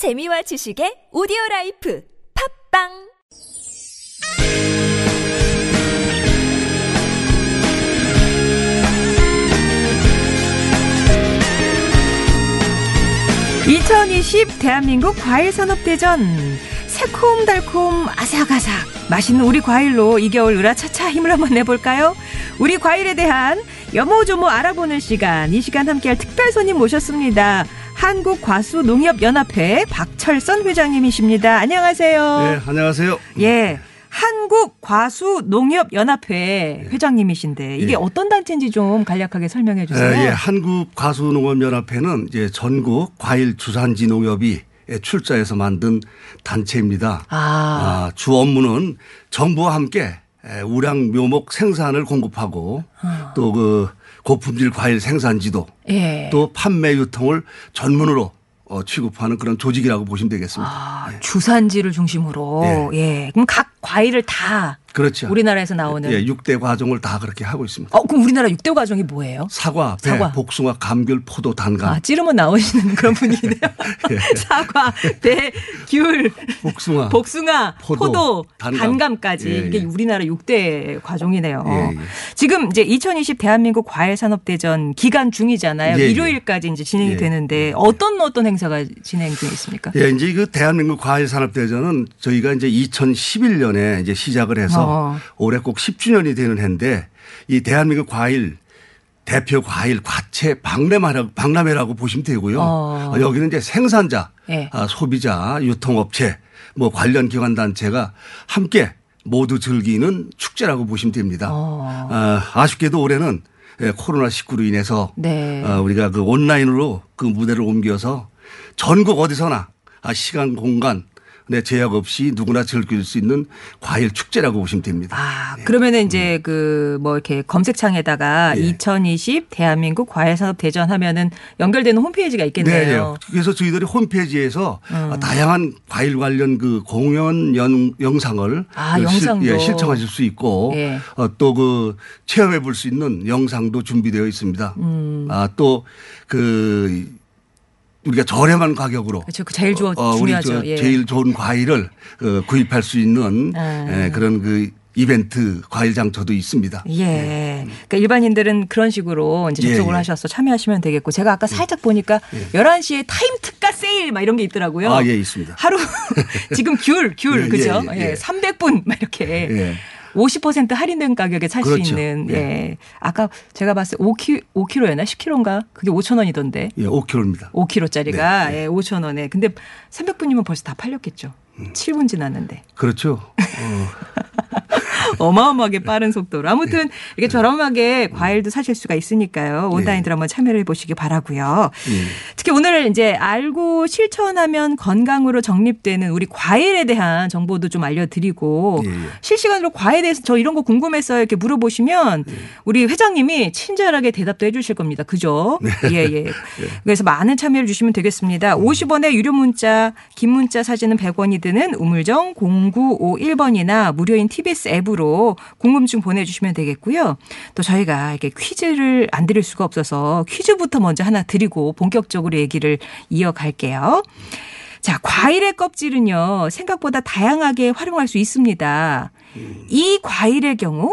재미와 지식의 오디오 라이프 팟빵 (2020) 대한민국 과일 산업 대전 새콤달콤 아삭아삭 맛있는 우리 과일로 이 겨울 으라차차 힘을 한번 내볼까요? 우리 과일에 대한 요모조모 알아보는 시간 이 시간 함께할 특별 손님 모셨습니다. 한국과수농협연합회 박철선 회장님이십니다. 안녕하세요. 네, 안녕하세요. 예. 한국과수농협연합회 회장님이신데 이게 예. 어떤 단체인지 좀 간략하게 설명해 주세요. 예, 예, 한국과수농업연합회는 이제 전국 과일 주산지 농협이 출자해서 만든 단체입니다. 아, 아, 주 업무는 정부와 함께 에, 우량 묘목 생산을 공급하고 어. 또그 고품질 과일 생산지도 예. 또 판매 유통을 전문으로 어, 취급하는 그런 조직이라고 보시면 되겠습니다. 아, 주산지를 중심으로 예. 그럼 각 과일을 다 그렇죠. 우리나라에서 나오는 예, 6대 과정을 다 그렇게 하고 있습니다. 어, 그럼 우리나라 6대 과정이 뭐예요? 사과, 배, 사과. 복숭아, 감귤, 포도, 단감. 아, 찌르면 나오시는 그런 분이네요. 예. 사과, 배, 귤, 복숭아, 복숭아, 포도, 포도, 단감. 까지 예, 이게 예. 우리나라 6대 과종이네요. 예, 예. 지금 이제 2020 대한민국 과일 산업 대전 기간 중이잖아요. 예, 예. 일요일까지 이제 진행이 예. 되는데 어떤 어떤 행사가 진행 중에 있습니까? 예, 이제 그 대한민국 과일 산업 대전은 저희가 이제 2011년 에 이제 시작을 해서 어. 올해 꼭 10주년이 되는 해인데 이 대한민국 과일 대표 과일 과채 박람회라고, 박람회라고 보시면 되고요. 어. 어, 여기는 이제 생산자, 예. 아, 소비자, 유통업체, 뭐 관련 기관 단체가 함께 모두 즐기는 축제라고 보시면 됩니다. 어. 아, 아쉽게도 올해는 예, 코로나 19로 인해서 네. 어, 우리가 그 온라인으로 그 무대를 옮겨서 전국 어디서나 아, 시간 공간 내 제약 없이 누구나 즐길 수 있는 과일 축제라고 보시면 됩니다. 아, 그러면은 이제 그뭐 이렇게 검색창에다가 예. 2020 대한민국 과일 산업 대전 하면은 연결되는 홈페이지가 있겠네요. 네. 그래서 저희들이 홈페이지에서 음. 다양한 과일 관련 그 공연 연, 영상을 아, 그 영상도. 예, 실청하실 수 있고 예. 어, 또그 체험해 볼 수 있는 영상도 준비되어 있습니다. 음. 아, 또그 우리가 저렴한 가격으로 그렇죠. 그 제일 좋아 어, 우리 중요하죠. 저 예. 제일 좋은 과일을 어, 구입할 수 있는 아. 예, 그런 그 이벤트 과일 장터도 있습니다. 예. 그러니까 일반인들은 그런 식으로 이제 예, 접속을 예. 하셔서 참여하시면 되겠고 제가 아까 살짝 보니까 11시에 타임 특가 세일 막 이런 게 있더라고요. 아, 예, 있습니다. 하루 지금 귤, 귤 예, 그죠? 예, 예, 예. 300분 막 이렇게 예. 50% 할인된 가격에 살수 그렇죠. 있는 예. 예. 아까 제가 봤을 때 5kg 5kg였나 10kg인가? 그게 5천 원이던데. 예, 5kg입니다. 5kg짜리가 네, 예, 5천 원에. 근데 300분이면 벌써 다 팔렸겠죠. 음. 7분 지났는데. 그렇죠. 어, 어마어마하게 빠른 속도로. 아무튼 이렇게 저렴하게 과일도 사실 수가 있으니까요. 온라인들 한번 참여를 해보시기 바라고요. 예. 특히 오늘 이제 알고 실천하면 건강으로 정립되는 우리 과일에 대한 정보도 좀 알려드리고 예, 예. 실시간으로 과일에 대해서 저 이런 거 궁금했어요 이렇게 물어보시면 우리 회장님이 친절하게 대답도 해주실 겁니다. 그죠? 예, 예. 그래서 많은 참여를 주시면 되겠습니다. 50원의 유료 문자, 긴 문자 사진은 100원이 드는 우물정 0951번이나 무료인 TBS 앱으로 궁금증 보내주시면 되겠고요. 또 저희가 이렇게 퀴즈를 안 드릴 수가 없어서 퀴즈부터 먼저 하나 드리고 본격적으로 얘기를 이어갈게요. 자, 과일의 껍질은요, 생각보다 다양하게 활용할 수 있습니다. 이 과일의 경우,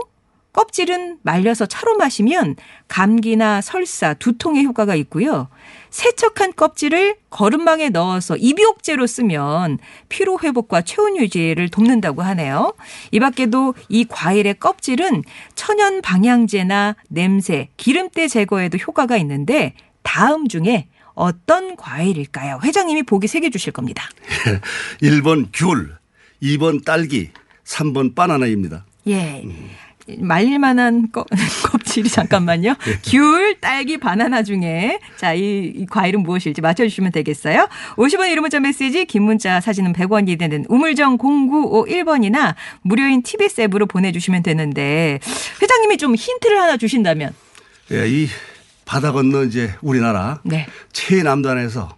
껍질은 말려서 차로 마시면 감기나 설사, 두통에 효과가 있고요. 세척한 껍질을 거름망에 넣어서 입욕제로 쓰면 피로 회복과 체온 유지를 돕는다고 하네요. 이 밖에도 이 과일의 껍질은 천연 방향제나 냄새, 기름때 제거에도 효과가 있는데 다음 중에 어떤 과일일까요? 회장님이 보기 세 개 주실 겁니다. 1번 귤, 2번 딸기, 3번 바나나입니다. 예. 말릴 만한 거- 껍질이 잠깐만요. 귤, 딸기, 바나나 중에 자, 이, 이 과일은 무엇일지 맞춰주시면 되겠어요. 50원 이름 문자 메시지, 긴 문자 사진은 100원이 되는 우물정 0951번이나 무료인 TBS 앱으로 보내주시면 되는데 회장님이 좀 힌트를 하나 주신다면 예, 이 바다 건너 이제 우리나라 네. 최남단에서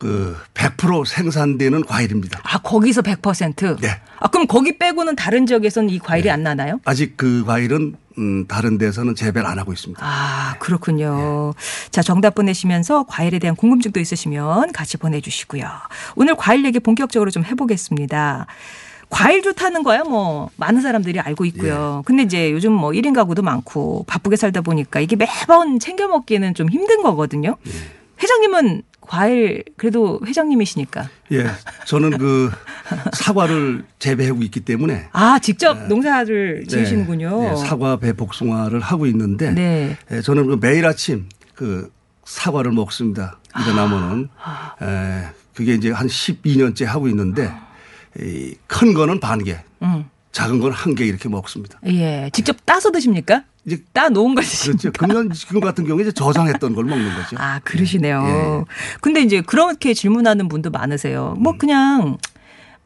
그 100% 생산되는 과일입니다. 아, 거기서 100%? 네. 아, 그럼 거기 빼고는 다른 지역에서는 이 과일이 안 나나요? 아직 그 과일은 음, 다른 데서는 재배를 안 하고 있습니다. 아, 그렇군요. 자, 정답 보내시면서 과일에 대한 궁금증도 있으시면 같이 보내주시고요. 오늘 과일 얘기 본격적으로 좀 해보겠습니다. 과일 좋다는 거야 뭐 많은 사람들이 알고 있고요. 근데 이제 요즘 뭐 1인 가구도 많고 바쁘게 살다 보니까 이게 매번 챙겨 먹기는 좀 힘든 거거든요. 회장님은 과일 그래도 회장님이시니까 예, 저는 그 사과를 재배하고 있기 때문에 아 직접 농사를 지으시는군요. 네, 사과 배 복숭아를 하고 있는데 네. 예, 저는 그 매일 아침 그 사과를 먹습니다. 일어나면은 아. 에, 그게 이제 한 12년째 하고 있는데 이 큰 거는 반 개, 음. 작은 건 한 개 이렇게 먹습니다. 예, 직접 따서 드십니까? 이제 따 놓은 걸 드십니까? 그렇죠. 금년 지금 같은 경우에 이제 저장했던 걸 먹는 거죠. 아, 그러시네요. 예. 근데 이제 그렇게 질문하는 분도 많으세요. 음. 뭐 그냥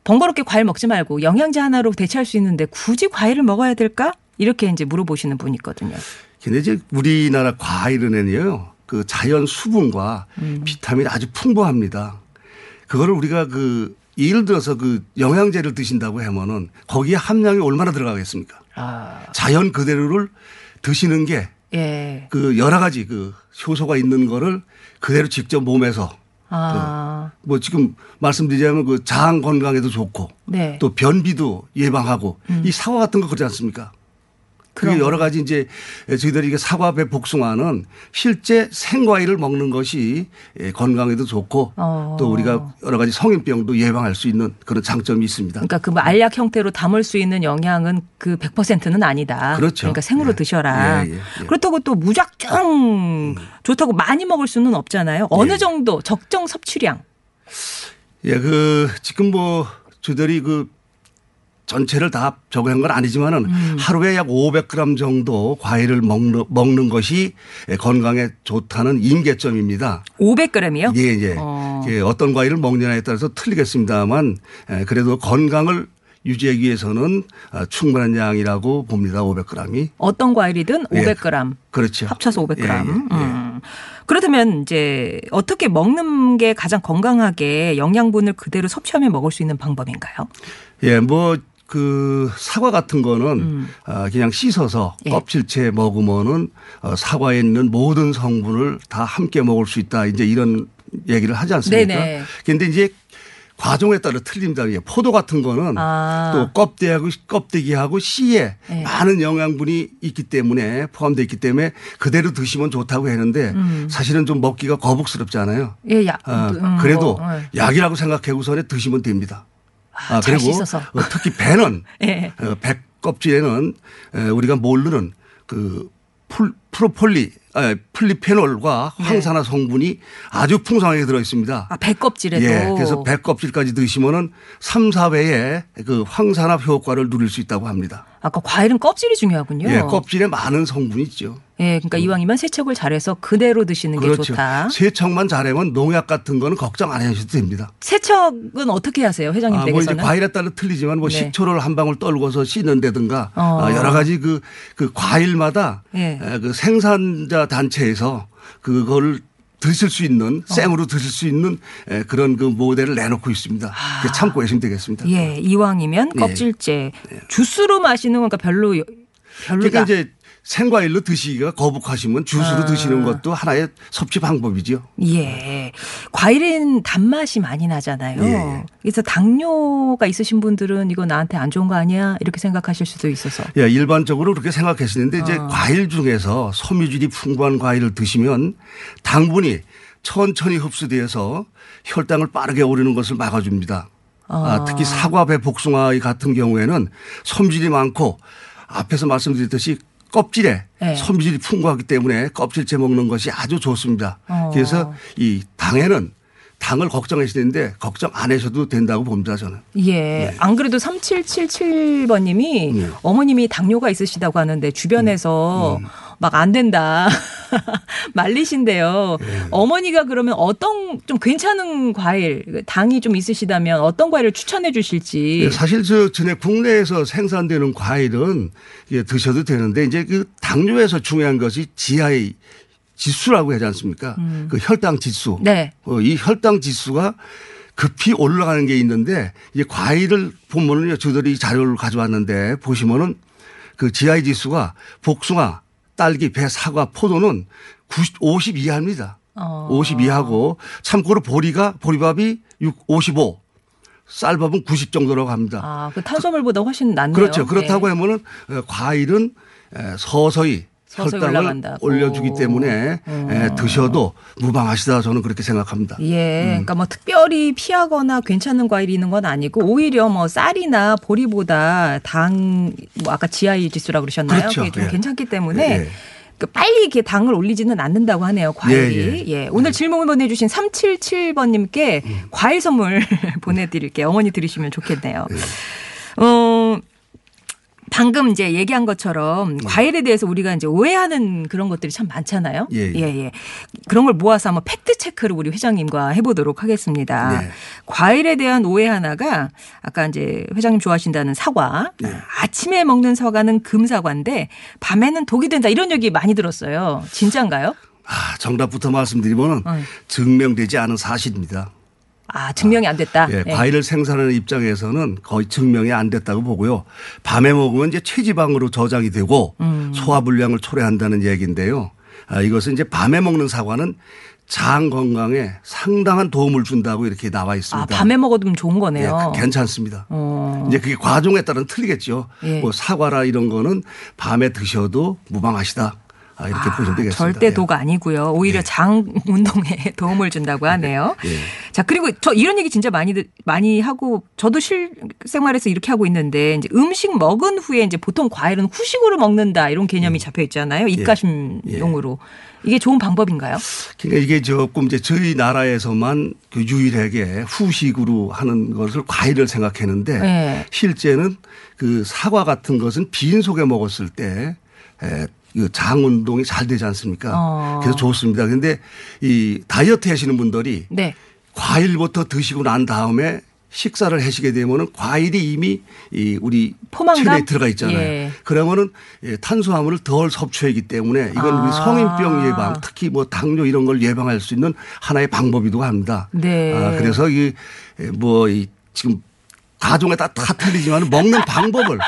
번거롭게 과일 먹지 말고 영양제 하나로 대체할 수 있는데 굳이 과일을 먹어야 될까? 이렇게 이제 물어보시는 분이 있거든요. 근데 이제 우리나라 과일은요, 그 자연 수분과 음. 비타민이 아주 풍부합니다. 그거를 우리가 그 예를 들어서 그 영양제를 드신다고 하면은 거기에 함량이 얼마나 들어가겠습니까? 아, 자연 그대로를 드시는 게 예. 그 여러 가지 그 효소가 있는 거를 그대로 직접 몸에서 아, 뭐 지금 말씀드리자면 그 장 건강에도 좋고 네. 음. 또 변비도 예방하고 이 사과 같은 거 그렇지 않습니까? 그럼. 여러 가지 이제 저희들이 이게 사과 배 복숭아는 실제 생과일을 먹는 것이 예, 건강에도 좋고 어. 또 우리가 여러 가지 성인병도 예방할 수 있는 그런 장점이 있습니다. 그러니까 그 뭐 알약 형태로 담을 수 있는 영양은 그 100%는 아니다. 그렇죠. 그러니까 생으로 예. 드셔라. 예, 예, 예. 그렇다고 또 무작정 좋다고 많이 먹을 수는 없잖아요. 어느 예. 정도 적정 섭취량. 예, 그 지금 뭐 저희들이 그 전체를 다 저거 한건 아니지만은 음. 하루에 약 500g 정도 과일을 먹는, 먹는 것이 예, 건강에 좋다는 임계점입니다. 500g이요? 예, 예. 어. 예, 어떤 과일을 먹느냐에 따라서 틀리겠습니다만 예, 그래도 건강을 유지하기 위해서는 아, 충분한 양이라고 봅니다. 500g이. 어떤 과일이든 예. 500g. 그렇죠. 합쳐서 500g. 예, 예, 예. 음. 그렇다면 이제 어떻게 먹는 게 가장 건강하게 영양분을 그대로 섭취하며 먹을 수 있는 방법인가요? 예, 뭐, 그 사과 같은 거는 아, 그냥 씻어서 음. 예. 껍질째 먹으면은 어, 사과에 있는 모든 성분을 다 함께 먹을 수 있다. 이제 이런 얘기를 하지 않습니까? 네네. 그런데 이제 과정에 따라 틀립니다. 이게 포도 같은 거는 아. 또 껍데기하고 껍데기하고 씨에 네. 많은 영양분이 있기 때문에 포함되어 있기 때문에 그대로 드시면 좋다고 했는데 음. 사실은 좀 먹기가 거북스럽잖아요. 예, 야. 아, 음, 그래도 뭐, 예. 약이라고 생각하고선에 드시면 됩니다. 아, 잘 씻어서. 어, 특히 배는 예. 어, 배 껍질에는 에, 우리가 모르는 그 풀, 프로폴리 아, 폴리페놀과 네. 항산화 성분이 아주 풍성하게 들어 있습니다. 아, 배 껍질에도. 예, 그래서 배 껍질까지 드시면은 3, 4배의 그 항산화 효과를 누릴 수 있다고 합니다. 아까 과일은 껍질이 중요하군요. 예, 껍질에 많은 성분이 있죠. 예, 그러니까 이왕이면 세척을 잘해서 그대로 드시는 게 그렇죠. 좋다. 세척만 잘하면 농약 같은 거는 걱정 안 하셔도 됩니다. 세척은 어떻게 하세요, 회장님 아, 뭐 이제 댁에서는? 과일에 따라 틀리지만 뭐 네. 식초를 한 방울 떨궈서 씻는다든가 어. 아, 여러 가지 그, 그 과일마다 예. 에, 그 생산자 단체에서 그걸 드실 수 있는 어. 생으로 드실 수 있는 에, 그런 그 모델을 내놓고 있습니다. 그 참고하시면 되겠습니다. 아. 예, 이왕이면 예. 껍질째 주스로 마시는 건 그러니까 별로 별로다. 그러니까 이제 생과일로 드시기가 거북하시면 주스로 아. 드시는 것도 하나의 섭취 방법이죠. 예. 과일은 단맛이 많이 나잖아요. 예. 그래서 당뇨가 있으신 분들은 이거 나한테 안 좋은 거 아니야? 이렇게 생각하실 수도 있어서. 예, 일반적으로 그렇게 생각하시는데 이제 어. 과일 중에서 섬유질이 풍부한 과일을 드시면 당분이 천천히 흡수되어서 혈당을 빠르게 오르는 것을 막아줍니다. 아, 아. 특히 사과, 배, 복숭아 같은 경우에는 섬유질이 많고 앞에서 말씀드렸듯이 껍질에 네. 섬유질이 풍부하기 때문에 껍질째 먹는 것이 아주 좋습니다. 어. 그래서 이 당에는 당을 걱정하시는데 걱정 안 하셔도 된다고 봅니다 저는. 예. 안 그래도 3777번님이 네. 어머님이 당뇨가 있으시다고 하는데 주변에서 음. 막 안 된다. 말리신데요. 네. 어머니가 그러면 어떤 좀 괜찮은 과일, 당이 좀 있으시다면 어떤 과일을 추천해 주실지. 예, 사실 저 전에 국내에서 생산되는 과일은 예, 드셔도 되는데 이제 그 당뇨에서 중요한 것이 GI 지수라고 하지 않습니까? 그 혈당 지수. 네. 어, 이 혈당 지수가 급히 올라가는 게 있는데 이제 과일을 보면은요 저들이 이 자료를 가져왔는데 보시면은 그 GI 지수가 복숭아, 딸기, 배, 사과, 포도는 90, 50 이하입니다. 어. 50 이하고 참고로 보리가 보리밥이 6, 55, 쌀밥은 90 정도라고 합니다. 아, 그 탄수화물보다 훨씬 낫네요. 그렇죠. 그렇다고 네. 하면은 어, 과일은 서서히 혈당을. 올려주기 때문에 에, 드셔도 무방하시다 저는 그렇게 생각합니다. 예, 음. 그러니까 뭐 특별히 피하거나 괜찮은 과일이 있는 건 아니고 오히려 뭐 쌀이나 보리보다 당, 뭐 아까 GI 지수라 그러셨나요? 그렇죠. 게좀 예. 괜찮기 때문에 예, 예. 그 빨리 이렇게 당을 올리지는 않는다고 하네요, 과일이. 예, 음. 예, 오늘 질문 보내주신 377번님께 과일 선물 보내드릴게요. 어머니 들으시면 좋겠네요. 예. 어, 방금 이제 얘기한 것처럼 과일에 대해서 우리가 이제 오해하는 그런 것들이 참 많잖아요. 예, 예. 예, 예. 그런 걸 모아서 한번 팩트 체크를 우리 회장님과 해보도록 하겠습니다. 네. 과일에 대한 오해 하나가 아까 이제 회장님 좋아하신다는 사과. 네. 아침에 먹는 사과는 금사과인데 밤에는 독이 된다 이런 얘기 많이 들었어요. 진짜인가요? 아, 정답부터 말씀드리면은 어. 증명되지 않은 사실입니다. 아 증명이 안 됐다. 예, 예. 과일을 생산하는 입장에서는 거의 증명이 안 됐다고 보고요. 밤에 먹으면 이제 체지방으로 저장이 되고 음. 소화 불량을 초래한다는 얘기인데요. 아, 이것은 이제 밤에 먹는 사과는 장 건강에 상당한 도움을 준다고 이렇게 나와 아 있습니다. 밤에 먹어도 좋은 예, 거네요. 그- 괜찮습니다. 어. 이제 그게 과종에 따라 틀리겠죠. 예. 뭐 사과라 이런 거는 밤에 드셔도 무방하시다. 아, 이렇게 보시면 되겠습니다. 절대 예. 독 아니고요. 오히려 장 운동에 도움을 준다고 하네요. 예. 자 그리고 저 이런 얘기 진짜 많이 들- 많이 하고 저도 실생활에서 이렇게 하고 있는데 이제 음식 먹은 후에 이제 보통 과일은 후식으로 먹는다 이런 개념이 잡혀 있잖아요. 입가심용으로 이게 좋은 방법인가요? 그러니까 이게 조금 이제 저희 나라에서만 그 유일하게 후식으로 하는 것을 과일을 생각했는데 네. 실제는 그 사과 같은 것은 빈 속에 먹었을 때 에, 그 장 운동이 잘 되지 않습니까? 어. 그래서 좋습니다. 근데 이 다이어트 하시는 분들이 네. 과일부터 드시고 난 다음에 식사를 하시게 되면은 과일이 이미 이 우리 포만감? 체내에 들어가 있잖아요. 예. 그러면은 예, 탄수화물을 덜 섭취하기 때문에 이건 아. 우리 성인병 예방, 특히 뭐 당뇨 이런 걸 예방할 수 있는 하나의 방법이기도 합니다. 네. 아, 그래서 이뭐이 지금 가정에 다, 다 틀리지만 먹는 방법을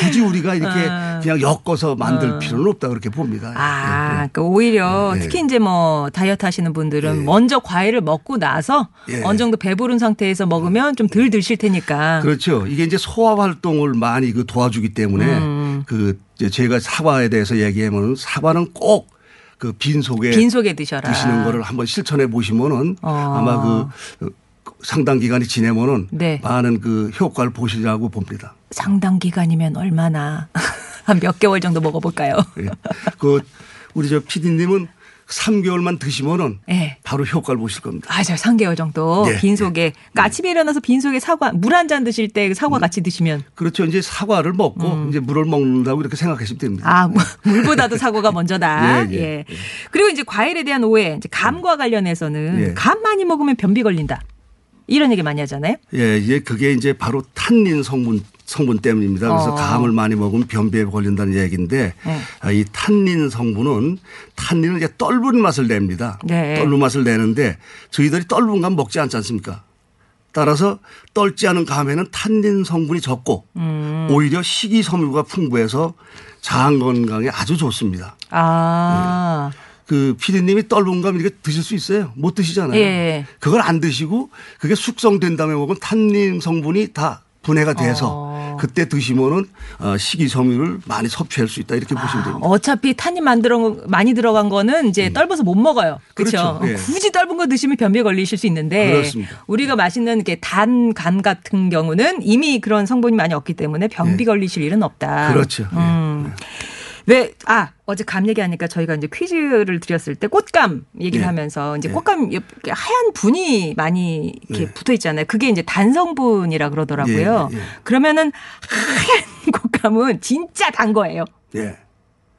굳이 우리가 이렇게 그냥 엮어서 만들 필요는 없다 그렇게 봅니다. 아, 예, 예. 그러니까 오히려 예. 특히 이제 뭐 다이어트 하시는 분들은 예. 먼저 과일을 먹고 나서 예. 어느 정도 배부른 상태에서 먹으면 좀 덜 드실 테니까. 그렇죠. 이게 이제 소화 활동을 많이 그 도와주기 때문에 음. 그 제가 사과에 대해서 얘기하면 사과는 꼭 그 빈속에 빈속에 드셔라. 드시는 거를 한번 실천해 보시면은 어. 아마 그 어, 상당 기간이 지내면은 네. 많은 그 효과를 보시리라고 봅니다. 상당 기간이면 얼마나 한 몇 개월 정도 먹어볼까요? 예. 그 우리 저 PD님은 3개월만 드시면은 예. 바로 효과를 보실 겁니다. 아, 저 3개월 정도 예, 빈속에 그러니까 아침에 일어나서 빈속에 사과 물 한 잔 드실 때그 사과 같이 드시면 그렇죠. 이제 사과를 먹고 이제 물을 먹는다고 이렇게 생각하시면 됩니다. 음. 아 뭐, 물보다도 사과가 먼저다. 예, 예, 예, 그리고 이제 과일에 대한 오해, 이제 감과 관련해서는 예. 감 많이 먹으면 변비 걸린다. 이런 얘기 많이 하잖아요. 예, 이제 그게 이제 바로 탄닌 성분 성분 때문입니다. 그래서 어. 감을 많이 먹으면 변비에 걸린다는 얘기인데 네. 아, 이 탄닌 성분은 탄닌은 이제 떫은 맛을 냅니다. 네. 떫은 맛을 내는데 저희들이 떫은 감 먹지 않지 않습니까? 따라서 떫지 않은 감에는 탄닌 성분이 적고 음. 오히려 식이섬유가 풍부해서 장 건강에 아주 좋습니다. 아, 그 피디님이 떫은 감 이렇게 드실 수 있어요? 못 드시잖아요. 예. 그걸 안 드시고 그게 숙성된 다음에 먹으면 탄닌 성분이 다 분해가 돼서 어. 그때 드시면은 어, 식이섬유를 많이 섭취할 수 있다 이렇게 보시면 됩니다. 어차피 탄이 만들어 많이 들어간 거는 이제 떫어서 못 먹어요. 그렇죠. 그렇죠. 예. 굳이 떫은 거 드시면 변비 걸리실 수 있는데 그렇습니다. 우리가 마시는 이렇게 단감 같은 경우는 이미 그런 성분이 많이 없기 때문에 변비 예. 걸리실 일은 없다. 그렇죠. 예. 음. 왜, 아, 어제 감 얘기하니까 저희가 이제 퀴즈를 드렸을 때 꽃감 얘기를 예. 하면서 이제 예. 꽃감 이렇게 하얀 분이 많이 이렇게 예. 붙어 있잖아요. 그게 이제 단성분이라 그러더라고요. 예, 예, 예. 그러면은 하얀 꽃감은 진짜 단 거예요. 예.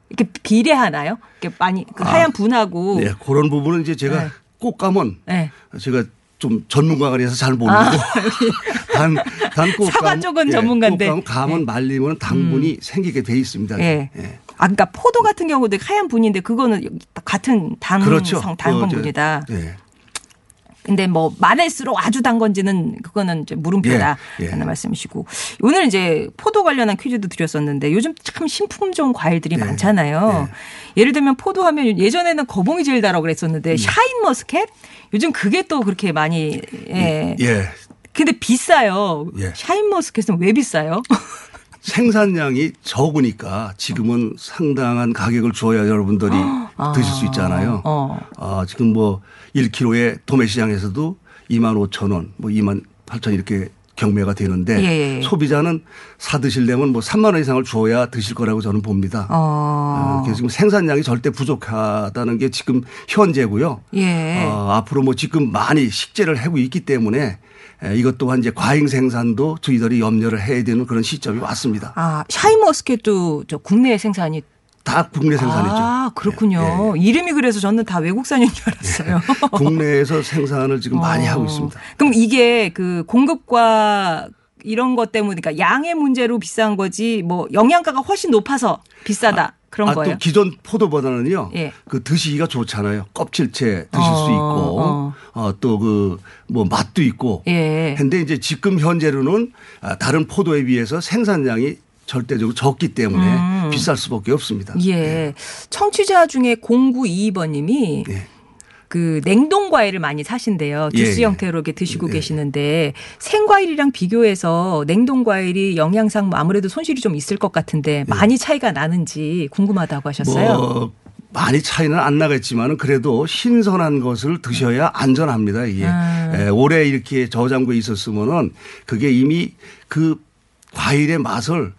이렇게 비례하나요? 이렇게 많이 그 하얀 분하고 네, 그런 부분은 이제 제가 네. 꽃감은 네. 제가 좀 전문가가 아니라서 잘 모르고 단, 단 꽃감. 사과 쪽은 전문가인데. 꽃감 감은 말리면 당분이 생기게 돼 있습니다. 예. 예. 아, 그러니까 포도 같은 경우도 하얀 분인데 그거는 같은 당 그렇죠. 성그 단성분이다. 저, 예. 근데 뭐 많을수록 아주 단 건지는 그거는 이제 물음표다 예, 예. 라는 말씀이시고 오늘 이제 포도 관련한 퀴즈도 드렸었는데 요즘 참 신품종 과일들이 예. 많잖아요. 예 를 들면 포도하면 예전에는 거봉이 제일 달라고 그랬었는데 샤인 머스켓 요즘 그게 또 그렇게 많이 예. 예. 근데 비싸요. 예. 샤인 머스켓은 왜 비싸요? 생산량이 적으니까 지금은 상당한 가격을 줘야 여러분들이 드실 수 있잖아요. 어. 아, 지금 뭐 1kg에 도매 시장에서도 2만 5천 원, 뭐 2만 8천 이렇게 경매가 되는데 예, 예. 소비자는 사 드시려면 뭐 3만 원 이상을 줘야 드실 거라고 저는 봅니다. 어. 어, 그래서 지금 생산량이 절대 부족하다는 게 지금 현재고요. 예. 어, 앞으로 뭐 지금 많이 식재를 하고 있기 때문에 에, 이것 또한 이제 과잉 생산도 저희들이 염려를 해야 되는 그런 시점이 왔습니다. 아, 샤인 머스켓도 저 국내 생산이 다 국내 생산이죠. 아, 그렇군요. 예, 이름이 그래서 저는 다 외국 산인 줄 알았어요. 국내에서 생산을 지금 많이 어. 하고 있습니다. 그럼 이게 그 공급과 이런 것 때문에 그러니까 양의 문제로 비싼 거지 뭐 영양가가 훨씬 높아서 비싸다. 그런 아, 거예요. 또 기존 포도보다는요. 예. 그 드시기가 좋잖아요. 껍질째 드실 어, 수 있고, 어. 어, 또 그 뭐 맛도 있고. 예. 근데 이제 지금 현재로는 아, 다른 포도에 비해서 생산량이 절대적으로 적기 때문에 비쌀 수밖에 없습니다. 음. 예. 청취자 중에 0922번님이 예. 그 냉동 과일을 많이 사신대요. 예, 주스 예. 형태로 이렇게 드시고 네. 계시는데 생과일이랑 비교해서 냉동 과일이 영양상 뭐 아무래도 손실이 좀 있을 것 같은데 많이 차이가 나는지 궁금하다고 하셨어요. 예. 뭐 많이 차이는 안 나겠지만은 그래도 신선한 것을 드셔야 안전합니다. 이게 음. 에, 오래 이렇게 저장고에 있었으면은 그게 이미 그 과일의 맛을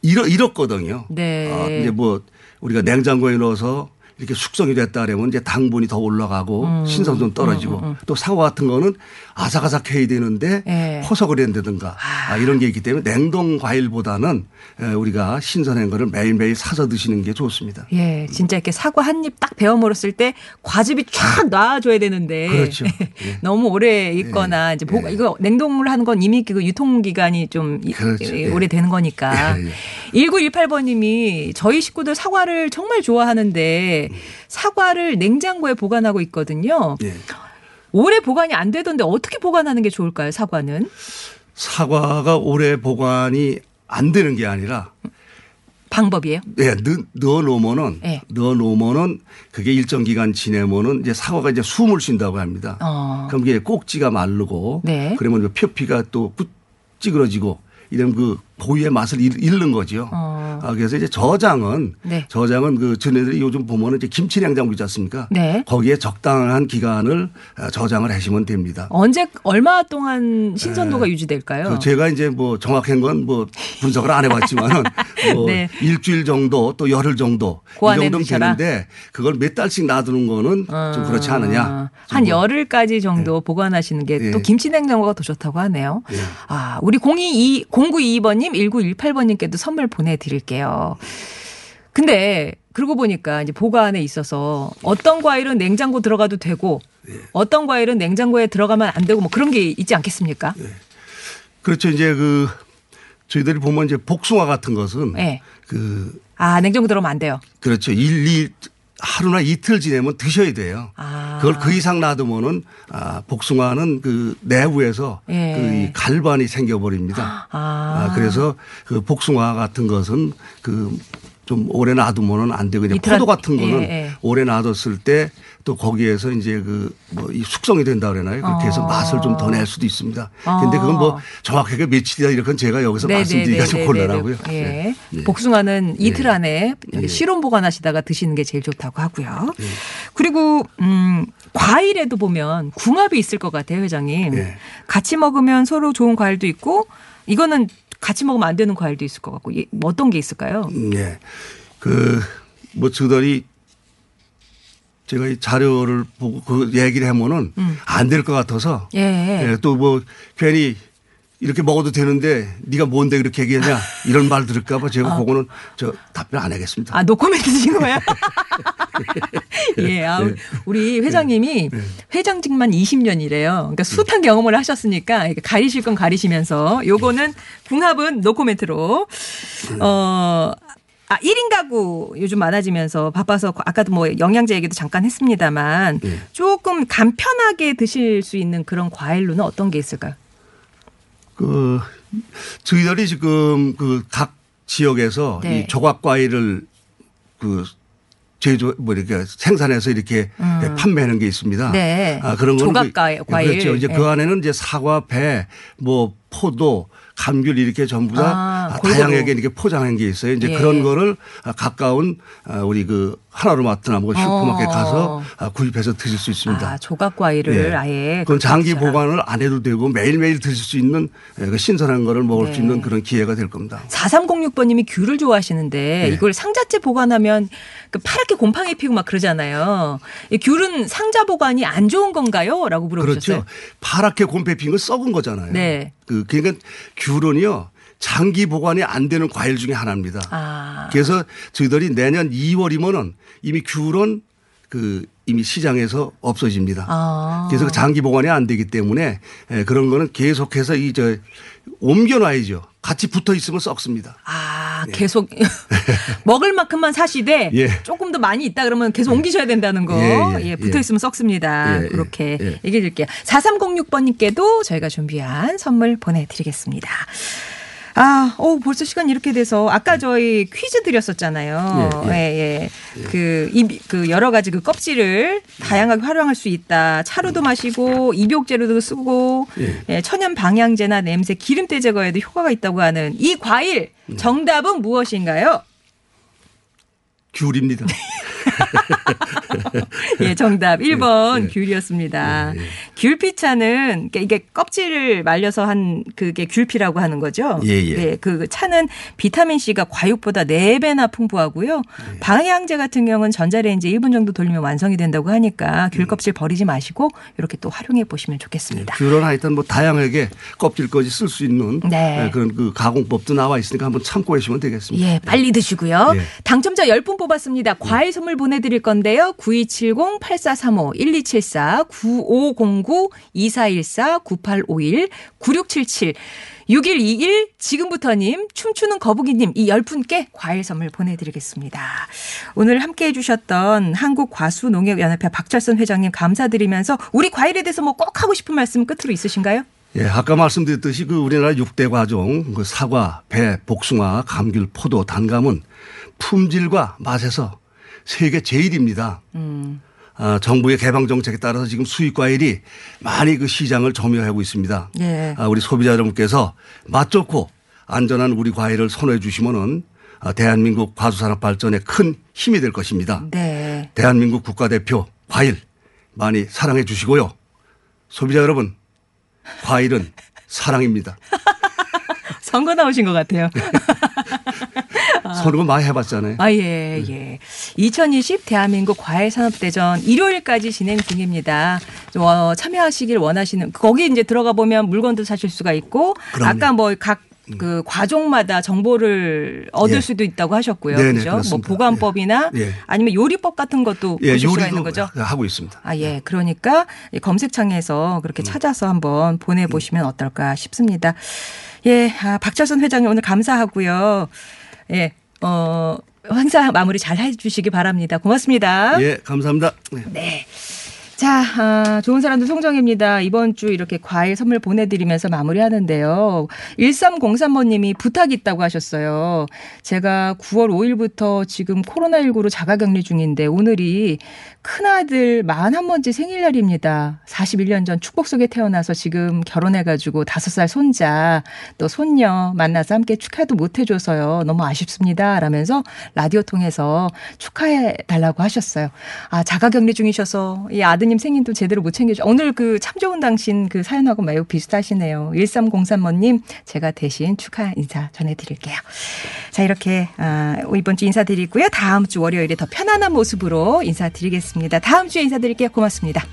잃어 잃었거든요. 네. 어, 이제 뭐 우리가 냉장고에 넣어서 이렇게 숙성이 됐다 그러면 이제 당분이 더 올라가고 음. 신선도 떨어지고 또 사과 같은 거는 아삭아삭해야 되는데 예. 퍼석을 한다든가 아, 이런 게 있기 때문에 냉동 과일보다는 에, 우리가 신선한 거를 매일매일 사서 드시는 게 좋습니다. 예, 진짜 이렇게 사과 한 입 딱 베어 물었을 때 과즙이 쫙 놔줘야 되는데 그렇죠. 너무 오래 있거나 이제 보- 이거 냉동을 하는 건 이미 그 유통 기간이 좀 이- 그렇죠. 이- 예. 오래 되는 거니까. 예, 예. 1918번님이 저희 식구들 사과를 정말 좋아하는데 사과를 냉장고에 보관하고 있거든요. 예. 오래 보관이 안 되던데 어떻게 보관하는 게 좋을까요? 사과는? 사과가 오래 보관이 안 되는 게 아니라 방법이에요? 예, 넣, 넣어 놓으면은 예. 넣어 놓으면은 그게 일정 기간 지내면은 이제 사과가 이제 숨을 쉰다고 합니다. 어. 그럼 이게 꼭지가 마르고 네. 그러면 그 표피가 또 꾸- 찌그러지고 이런 그 고유의 맛을 잃- 잃는 거죠. 어. 아, 그래서 이제 저장은 네. 저장은 그 전에들이 요즘 보면은 이제 김치 냉장고 있지 않습니까? 네. 거기에 적당한 기간을 어, 저장을 하시면 됩니다. 언제 얼마 동안 신선도가 유지될까요? 그 제가 이제 뭐 정확한 건 뭐 분석을 안 해봤지만은 뭐 네. 일주일 정도 또 열흘 정도 이 고안해 정도면 두셔라. 되는데 그걸 몇 달씩 놔두는 거는 좀 그렇지 않느냐. 아, 한좀 뭐- 열흘까지 정도 보관하시는 게또 예. 김치 냉장고가 더 좋다고 하네요. 예. 아, 우리 022 0922번 님 1918번 님께도 선물 보내 드릴게요. 근데 그러고 보니까 이제 보관에 있어서 어떤 과일은 냉장고 들어가도 되고 예. 어떤 과일은 냉장고에 들어가면 안 되고 뭐 그런 게 있지 않겠습니까? 그렇죠. 이제 그 저희들이 보면 이제 복숭아 같은 것은 네. 그 아, 냉장고 들어가면 안 돼요. 그렇죠. 일, 이 하루나 이틀 지내면 드셔야 돼요. 아. 그걸 그 이상 놔두면은 아, 복숭아는 그 내부에서 예. 그이 갈반이 생겨버립니다. 아. 아, 그래서 그 복숭아 같은 것은 그 좀 오래 놔두면은 안 되고 이제 포도 안- 같은 거는 예, 예. 오래 놔뒀을 때 또 거기에서 이제 그 뭐 이 숙성이 된다 그러나요? 그렇게 해서 어. 맛을 좀 더 낼 수도 있습니다. 어. 근데 그건 뭐 정확하게 며칠이다 이런 건 제가 여기서 말씀드리기가 좀 곤란하고요. 예. 네. 네. 복숭아는 이틀 예. 안에 예. 실온 보관하시다가 드시는 게 제일 좋다고 하고요. 예. 그리고 음 과일에도 보면 궁합이 있을 것 같아요, 회장님. 예. 같이 먹으면 서로 좋은 과일도 있고 이거는 같이 먹으면 안 되는 과일도 있을 것 같고 예, 뭐 어떤 게 있을까요? 예. 그, 뭐, 저들이 제가 이 자료를 보고 그 얘기를 하면은 안될 것 같아서 음. 예. 예, 또 뭐 괜히 이렇게 먹어도 되는데 네가 뭔데 그렇게 얘기하냐 이런 말 들을까 봐 제가 그거는 저 답변 안 하겠습니다. 아, 노코멘트 주신 거예요? 예, 아, 예. 우리 회장님이 회장직만 20년이래요. 그러니까 숱한 경험을 하셨으니까 가리실 건 가리시면서 요거는 궁합은 노코멘트로. 어, 아, 1인 가구 요즘 많아지면서 바빠서 아까도 뭐 영양제 얘기도 잠깐 했습니다만 예. 조금 간편하게 드실 수 있는 그런 과일로는 어떤 게 있을까요? 그 저희들이 지금 그 각 지역에서 네. 이 조각 과일을 그 제조 뭐 이렇게 생산해서 이렇게 판매하는 게 있습니다. 음. 네. 아 그런 조각 그- 과일, 과일. 그렇죠. 이제 네. 그 안에는 이제 사과, 배, 뭐 포도, 감귤 이렇게 전부 다 아, 아. 다양하게 이렇게 포장한 게 있어요. 이제 예. 그런 거를 아, 가까운 아, 우리 그 하나로마트나 뭐 슈퍼마켓 어. 가서 아, 구입해서 드실 수 있습니다. 아, 조각 과일을 예. 아예 그건 장기 보관을 안 해도 되고 매일매일 드실 수 있는 예, 그 신선한 거를 먹을 네. 수 있는 그런 기회가 될 겁니다. 4306번님이 귤을 좋아하시는데 네. 이걸 상자째 보관하면 그 파랗게 곰팡이 피고 막 그러잖아요. 이 귤은 상자 보관이 안 좋은 건가요? 라고 물어보셨어요. 그렇죠. 파랗게 곰팡이 핀건 썩은 거잖아요. 네. 그 그러니까 귤은요 장기 보관이 안 되는 과일 중에 하나입니다. 아. 그래서 저희들이 내년 2월이면은 이미 귤은 그 이미 시장에서 없어집니다. 아. 그래서 그 장기 보관이 안 되기 때문에 예, 그런 거는 계속해서 이 저 옮겨놔야죠. 같이 붙어 있으면 썩습니다. 아, 계속 먹을 만큼만 사시되 네. 예. 조금 더 많이 있다 그러면 계속 옮기셔야 된다는 거. 예, 예, 예, 붙어 예. 있으면 썩습니다. 예, 예, 그렇게 예. 얘기해 드릴게요. 4306번님께도 저희가 준비한 선물 보내드리겠습니다. 아, 오, 벌써 시간 이렇게 돼서 아까 저희 퀴즈 드렸었잖아요. 예, 예, 예. 그, 이, 그 여러 가지 그 껍질을 다양하게 활용할 수 있다. 차로도 마시고 입욕제로도 쓰고 예. 예, 천연 방향제나 냄새, 기름때 제거에도 효과가 있다고 하는 이 과일 정답은 무엇인가요? 귤입니다. 예, 정답 1번 예. 귤이었습니다. 예, 예. 귤피차는 그러니까 이게 껍질을 말려서 한 그게 귤피라고 하는 거죠. 예, 예. 네, 그 차는 비타민 C가 과육보다 4배나 풍부하고요. 예. 방향제 같은 경우는 전자레인지 1분 정도 돌리면 완성이 된다고 하니까 음. 귤 껍질 버리지 마시고 이렇게 또 활용해 보시면 좋겠습니다. 귤은 하여튼 뭐 다양하게 껍질까지 쓸 수 있는 네. 예, 그런 그 가공법도 나와 있으니까 한번 참고해 주시면 되겠습니다. 예, 빨리 드시고요. 예. 당첨자 10분 뽑았습니다. 과일 선물 보내드릴 건데요. 9270-8435-1274, 9509-2414, 9851, 9677, 6121, 지금부터님, 춤추는 거북이님, 이 10분께 과일 선물 보내드리겠습니다. 오늘 함께 해 주셨던 한국과수농협연합회 박철선 회장님 감사드리면서 우리 과일에 대해서 뭐 꼭 하고 싶은 말씀 끝으로 있으신가요? 예, 아까 말씀드렸듯이 그 우리나라 6대 과종, 그 사과, 배, 복숭아, 감귤, 포도, 단감은 품질과 맛에서 세계 제일입니다. 아, 정부의 개방 정책에 따라서 지금 수입 과일이 많이 그 시장을 점유하고 있습니다. 예. 아, 우리 소비자 여러분께서 맛 좋고 안전한 우리 과일을 선호해 주시면은 아, 대한민국 과수산업 발전에 큰 힘이 될 것입니다. 네. 대한민국 국가대표 과일 많이 사랑해 주시고요. 소비자 여러분, 과일은 사랑입니다. 선거 나오신 것 같아요. 선거 많이 해봤잖아요. 아, 예, 예. 2020 대한민국 과일산업대전 일요일까지 진행 중입니다. 어, 참여하시길 원하시는, 거기 이제 들어가 보면 물건도 사실 수가 있고, 그럼요. 아까 뭐각 그 과종마다 정보를 얻을 예. 수도 있다고 하셨고요. 네네, 그죠? 뭐 그렇습니다. 보관법이나 예. 예. 아니면 요리법 같은 것도 예, 보실 수가 있는 거죠. 하고 있습니다. 아, 예. 그러니까 이 검색창에서 그렇게 음. 찾아서 한번 보내 보시면 어떨까 싶습니다. 예. 아, 박철선 회장님 오늘 감사하고요. 예. 어, 행사 마무리 잘 해주시기 바랍니다. 고맙습니다. 예, 감사합니다. 네. 네. 자, 아, 좋은 사람들 송정입니다. 이번 주 이렇게 과일 선물 보내드리면서 마무리하는데요. 1303번님이 부탁이 있다고 하셨어요. 제가 9월 5일부터 지금 코로나19로 자가격리 중인데 오늘이 큰아들 41번째 생일날입니다. 41년 전 축복 속에 태어나서 지금 결혼해가지고 5살 손자 또 손녀 만나서 함께 축하도 못 해줘서요. 너무 아쉽습니다. 라면서 라디오 통해서 축하해 달라고 하셨어요. 아, 자가격리 중이셔서 이 아드님 생일도 제대로 못 챙겨줘. 오늘 그 참 좋은 당신 그 사연하고 매우 비슷하시네요. 1303번님 제가 대신 축하 인사 전해드릴게요. 자, 이렇게 아, 이번 주 인사드리고요. 다음 주 월요일에 더 편안한 모습으로 인사드리겠습니다. 다음 주에 인사드릴게요. 고맙습니다.